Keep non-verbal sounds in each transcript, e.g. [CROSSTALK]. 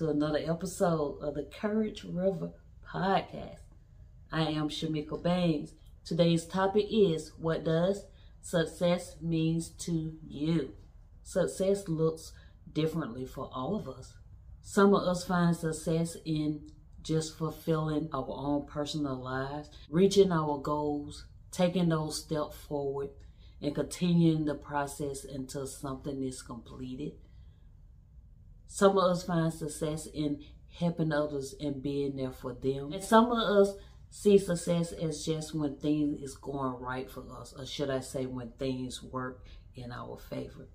to another episode of the Courage River podcast. I am Shemika Banes. Today's topic is what does success means to you? Success looks differently for all of us. Some of us find success in just fulfilling our own personal lives, reaching our goals, taking those steps forward, and continuing the process until something is completed. Some of us find success in helping others and being there for them. And some of us see success as just when things is going right for us, or should I say when things work in our favor.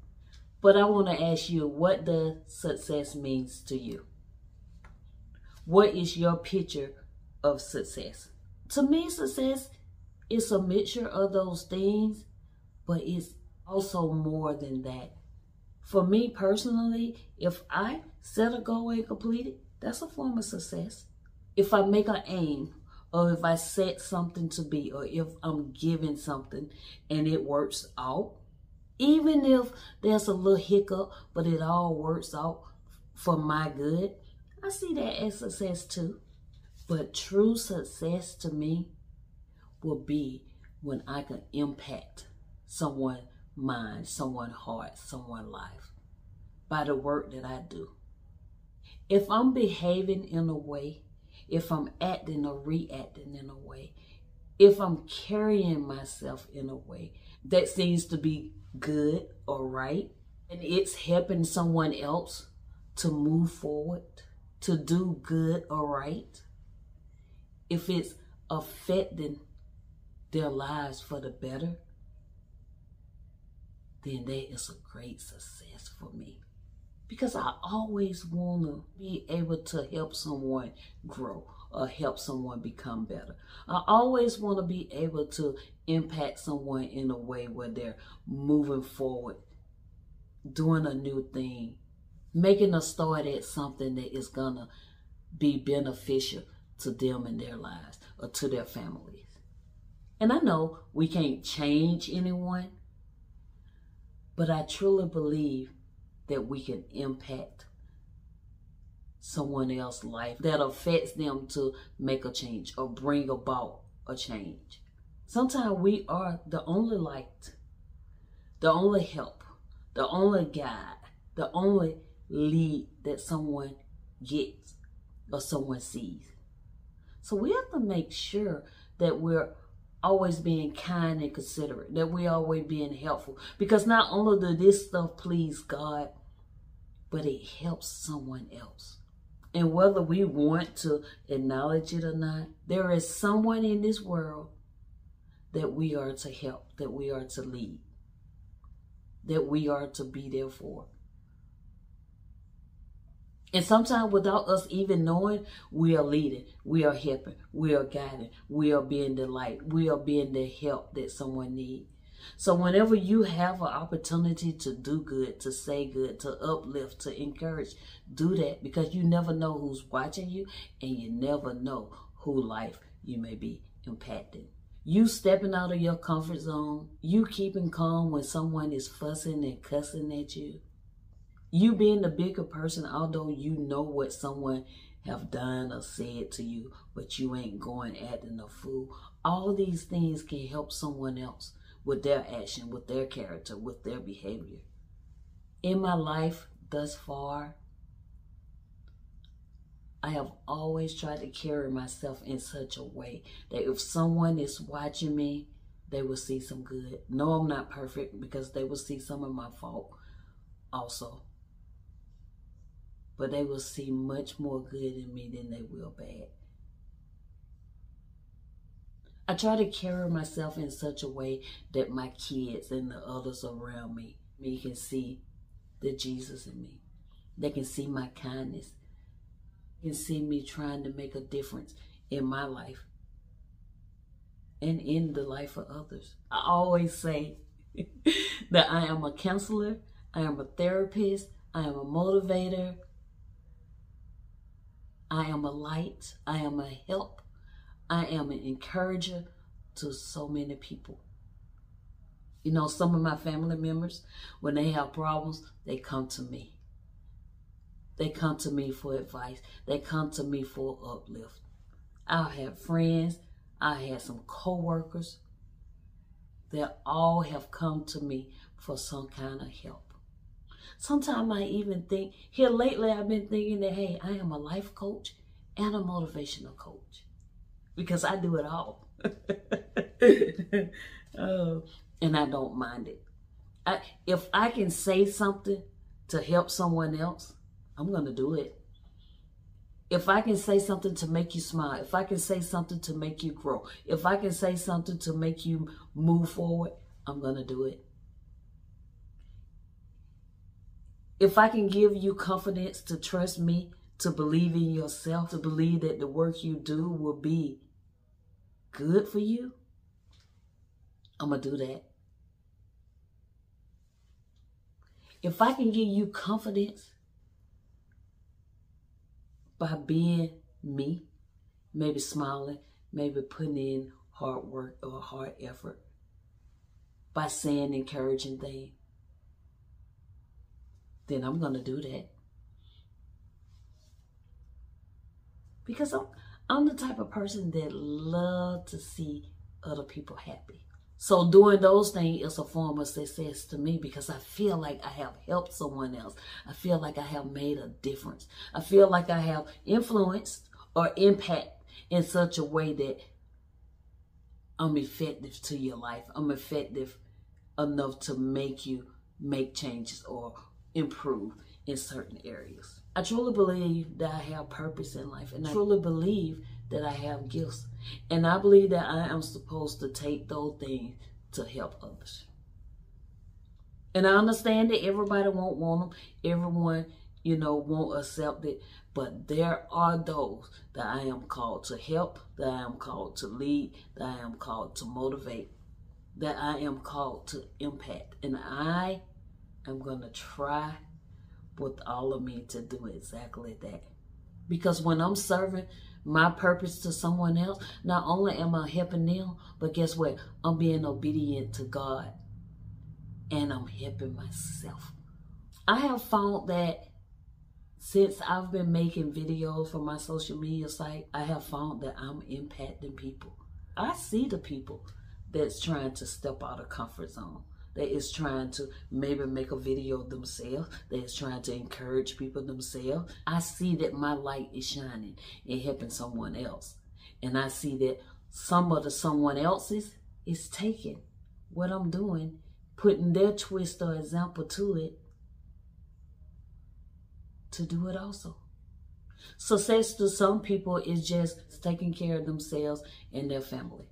But I want to ask you, what does success means to you? What is your picture of success? To me, success is a mixture of those things, but it's also more than that. For me personally, if I set a goal and complete it, that's a form of success. If I make an aim, or if I set something to be, or if I'm giving something and it works out, even if there's a little hiccup, but it all works out for my good, I see that as success too. But true success to me will be when I can impact someone mind, someone heart, someone life by the work that I do. If I'm behaving in a way, if I'm acting or reacting in a way, if I'm carrying myself in a way that seems to be good or right, and it's helping someone else to move forward, to do good or right, if it's affecting their lives for the better, then that is a great success for me. Because I always want to be able to help someone grow or help someone become better. I always want to be able to impact someone in a way where they're moving forward, doing a new thing, making a start at something that is going to be beneficial to them in their lives or to their families. And I know we can't change anyone, but I truly believe that we can impact someone else's life that affects them to make a change or bring about a change. Sometimes we are the only light, the only help, the only guide, the only lead that someone gets or someone sees. So we have to make sure that we're always being kind and considerate, that we're always being helpful. Because not only does this stuff please God, but it helps someone else. And whether we want to acknowledge it or not, there is someone in this world that we are to help, that we are to lead, that we are to be there for. And sometimes without us even knowing, we are leading, we are helping, we are guiding, we are being the light, we are being the help that someone needs. So whenever you have an opportunity to do good, to say good, to uplift, to encourage, do that because you never know who's watching you and you never know who life you may be impacting. You stepping out of your comfort zone, you keeping calm when someone is fussing and cussing at you, you being the bigger person, although you know what someone have done or said to you, but you ain't going acting a fool. All these things can help someone else with their action, with their character, with their behavior. In my life thus far, I have always tried to carry myself in such a way that if someone is watching me, they will see some good. No, I'm not perfect because they will see some of my fault also but they will see much more good in me than they will bad. I try to carry myself in such a way that my kids and the others around me, me can see the Jesus in me. They can see my kindness. They can see me trying to make a difference in my life and in the life of others. I always say [LAUGHS] that I am a counselor, I am a therapist, I am a motivator, I am a light. I am a help. I am an encourager to so many people. You know, some of my family members, when they have problems, they come to me. They come to me for advice. They come to me for uplift. I've friends. I had some coworkers that all have come to me for some kind of help. Sometimes I even think, here lately I've been thinking that, hey, I am a life coach and a motivational coach because I do it all. uh, [LAUGHS] and I don't mind it. I, if I can say something to help someone else, I'm going to do it. If I can say something to make you smile, if I can say something to make you grow, if I can say something to make you move forward, I'm going to do it. If I can give you confidence to trust me, to believe in yourself, to believe that the work you do will be good for you, I'm going to do that. If I can give you confidence by being me, maybe smiling, maybe putting in hard work or hard effort, by saying encouraging things, then I'm going to do that. Because I'm, I'm the type of person that love to see other people happy. So doing those things is a form of success to me because I feel like I have helped someone else. I feel like I have made a difference. I feel like I have influenced or impact in such a way that I'm effective to your life. I'm effective enough to make you make changes or improve in certain areas. I truly believe that I have purpose in life and I truly believe that I have gifts. And I believe that I am supposed to take those things to help others. And I understand that everybody won't want them. Everyone, you know, won't accept it. But there are those that I am called to help, that I am called to lead, that I am called to motivate, that I am called to impact. And I am going to try with all of me to do exactly that. Because when I'm serving my purpose to someone else, not only am I helping them, but guess what? I'm being obedient to God and I'm helping myself. I have found that since I've been making videos for my social media site, I have found that I'm impacting people. I see the people that's trying to step out of comfort zone that is trying to maybe make a video themselves, that is trying to encourage people themselves. I see that my light is shining and helping someone else. And I see that some of the someone else's is taking what I'm doing, putting their twist or example to it to do it also. Success to some people is just taking care of themselves and their family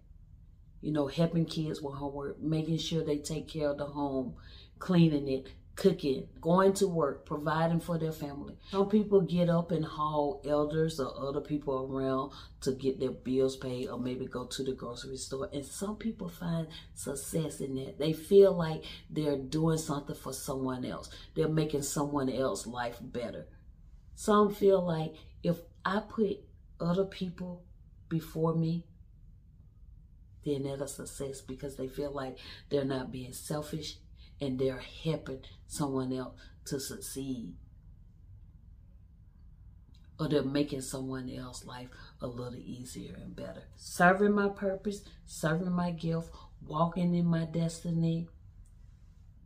you know, helping kids with homework, making sure they take care of the home, cleaning it, cooking, going to work, providing for their family. Some people get up and haul elders or other people around to get their bills paid or maybe go to the grocery store. And some people find success in that. They feel like they're doing something for someone else. They're making someone else's life better. Some feel like if I put other people before me, then that's a success because they feel like they're not being selfish and they're helping someone else to succeed. Or they're making someone else's life a little easier and better. Serving my purpose, serving my gift, walking in my destiny,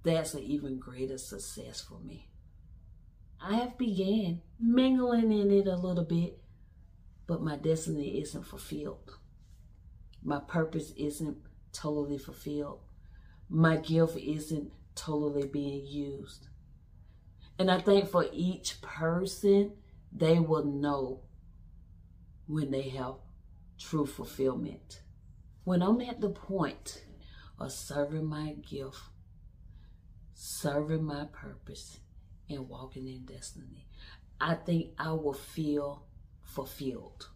that's an even greater success for me. I have began mingling in it a little bit, but my destiny isn't fulfilled. My purpose isn't totally fulfilled. My gift isn't totally being used. And I think for each person, they will know when they have true fulfillment. When I'm at the point of serving my gift, serving my purpose, and walking in destiny, I think I will feel fulfilled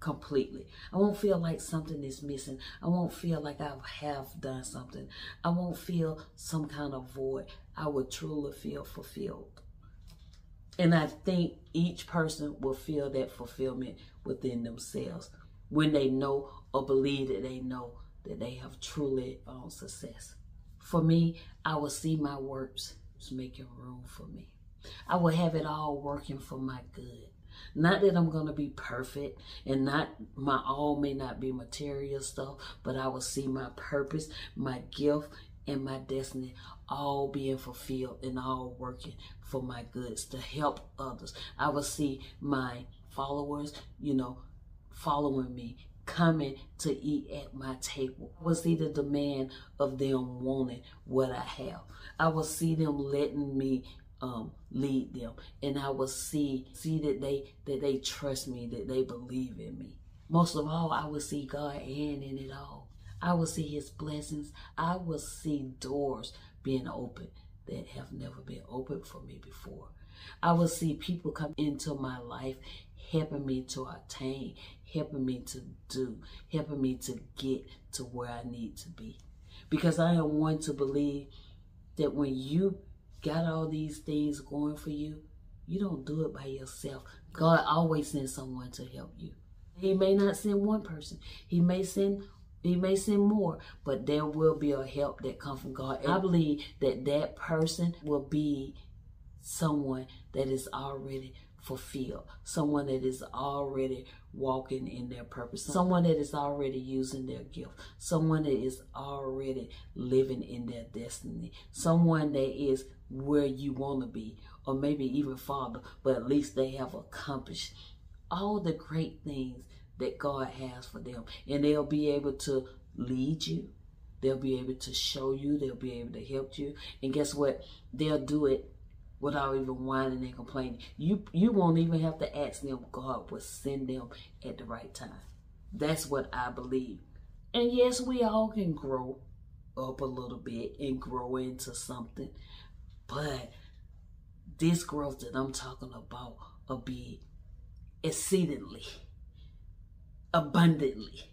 completely. I won't feel like something is missing. I won't feel like I have done something. I won't feel some kind of void. I will truly feel fulfilled. And I think each person will feel that fulfillment within themselves when they know or believe that they know that they have truly found success. For me, I will see my works making room for me. I will have it all working for my good. Not that I'm going to be perfect and not my all may not be material stuff, but I will see my purpose, my gift, and my destiny all being fulfilled and all working for my goods to help others. I will see my followers, you know, following me, coming to eat at my table. I will see the demand of them wanting what I have. I will see them letting me um, lead them, and I will see see that they that they trust me, that they believe in me. Most of all, I will see God hand in it all. I will see His blessings. I will see doors being opened that have never been opened for me before. I will see people come into my life helping me to attain, helping me to do, helping me to get to where I need to be. Because I am one to believe that when you got all these things going for you, you don't do it by yourself. God always sends someone to help you. He may not send one person. He may send he may send more, but there will be a help that comes from God. And I believe that that person will be someone that is already fulfilled, someone that is already walking in their purpose, someone that is already using their gift, someone that is already living in their destiny, someone that is where you want to be, or maybe even farther, but at least they have accomplished all the great things that God has for them. And they'll be able to lead you. They'll be able to show you. They'll be able to help you. And guess what? They'll do it without even whining and complaining. You you won't even have to ask them. God will send them at the right time. That's what I believe. And yes, we all can grow up a little bit and grow into something. But this growth that I'm talking about will be exceedingly, abundantly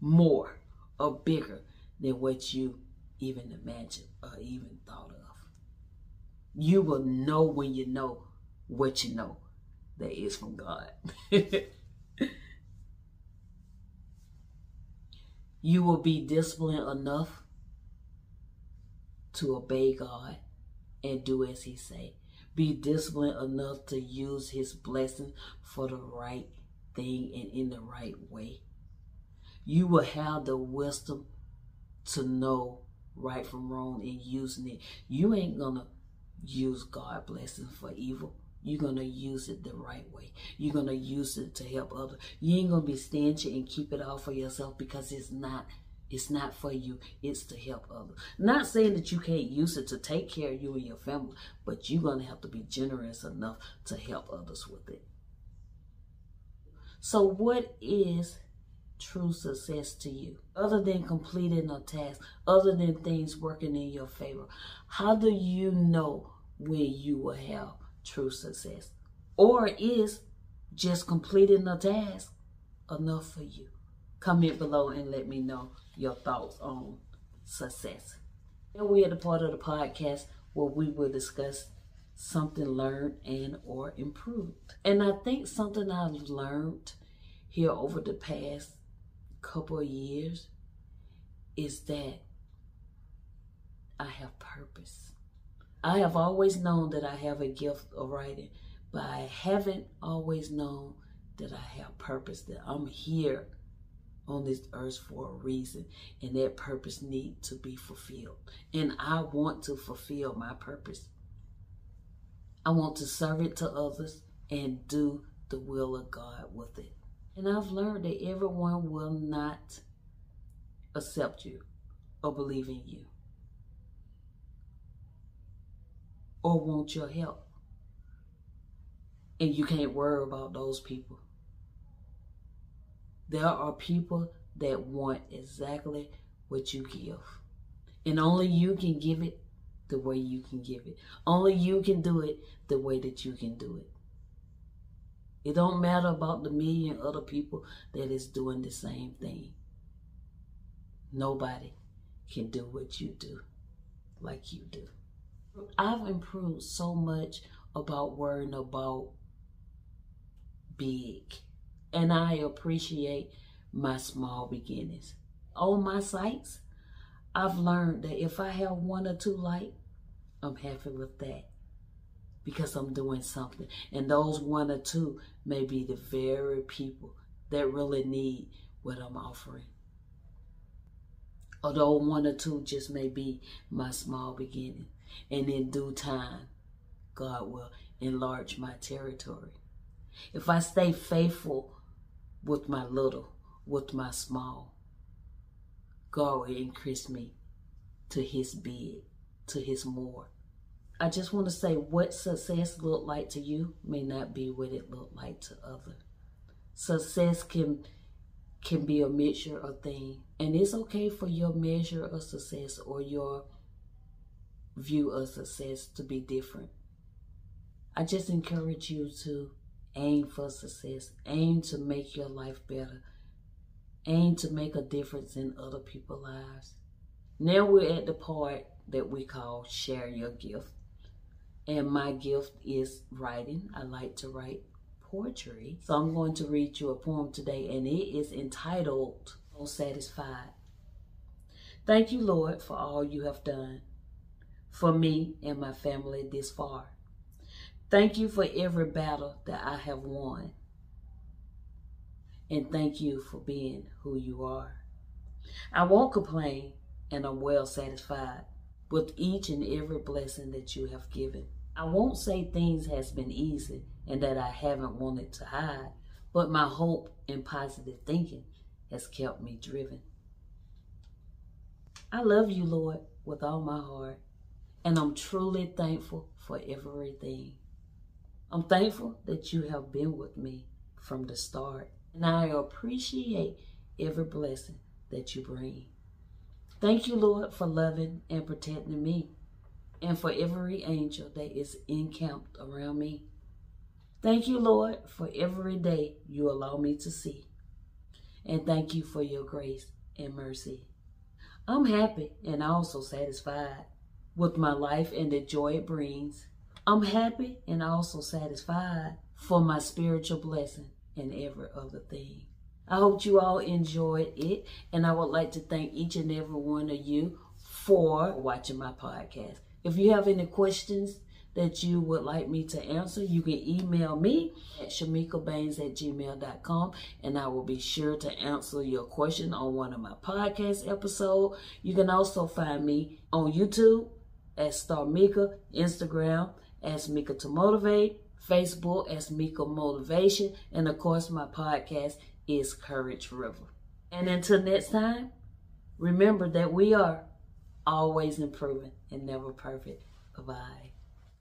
more or bigger than what you even imagined or even thought of. You will know when you know what you know that is from God. [LAUGHS] you will be disciplined enough to obey God and do as he say. Be disciplined enough to use his blessing for the right thing and in the right way. You will have the wisdom to know right from wrong and using it. You ain't gonna use God blessing for evil. You're gonna use it the right way. You're gonna use it to help others. You ain't gonna be stingy and keep it all for yourself because it's not it's not for you, it's to help others. Not saying that you can't use it to take care of you and your family, but you're going to have to be generous enough to help others with it. So, what is true success to you? Other than completing a task, other than things working in your favor, how do you know when you will have true success? Or is just completing a task enough for you? Comment below and let me know your thoughts on success. And we're at the part of the podcast where we will discuss something learned and or improved. And I think something I've learned here over the past couple of years is that I have purpose. I have always known that I have a gift of writing, but I haven't always known that I have purpose, that I'm here on this earth for a reason and that purpose need to be fulfilled. And i want to fulfill my purpose. I want to serve it to others and do the will of god with it. And i've learned that everyone will not accept you or believe in you or want your help. And you can't worry about those people there are people that want exactly what you give. And only you can give it the way you can give it. Only you can do it the way that you can do it. It don't matter about the million other people that is doing the same thing. Nobody can do what you do like you do. I've improved so much about worrying about big and I appreciate my small beginnings. On my sites, I've learned that if I have one or two likes, I'm happy with that. because I'm doing something. And those one or two may be the very people that really need what I'm offering. Although one or two just may be my small beginning. And in due time, God will enlarge my territory. If I stay faithful with my little, with my small, God will increase me to his big, to his more. I just want to say what success looked like to you may not be what it looked like to others. Success can can be a mixture of things. And it's okay for your measure of success or your view of success to be different. I just encourage you to aim for success, aim to make your life better, aim to make a difference in other people's lives. Now we're at the part that we call share your gift. And my gift is writing. I like to write poetry. So I'm going to read you a poem today, and it is entitled "Oh Satisfied." Thank you, Lord, for all you have done for me and my family this far. Thank you for every battle that I have won. And thank you for being who you are. I won't complain, and I'm well satisfied with each and every blessing that you have given. I won't say things has been easy and that I haven't wanted to hide, but my hope and positive thinking has kept me driven. I love you, Lord, with all my heart, and I'm truly thankful for everything. I'm thankful that you have been with me from the start, and I appreciate every blessing that you bring. Thank you, Lord, for loving and protecting me and for every angel that is encamped around me. Thank you, Lord, for every day you allow me to see. And thank you for your grace and mercy. I'm happy and also satisfied with my life and the joy it brings. I'm happy and also satisfied for my spiritual blessing and every other thing. I hope you all enjoyed it, and I would like to thank each and every one of you for watching my podcast. If you have any questions that you would like me to answer, you can email me at shemikabanes at gmail.com and I will be sure to answer your question on one of my podcast episodes. You can also find me on YouTube at Star Mika, Instagram as Meka to Motivate, Facebook as Meka Motivation, and of course my podcast is Courage River. And until next time, remember that we are always improving and never perfect. Bye bye.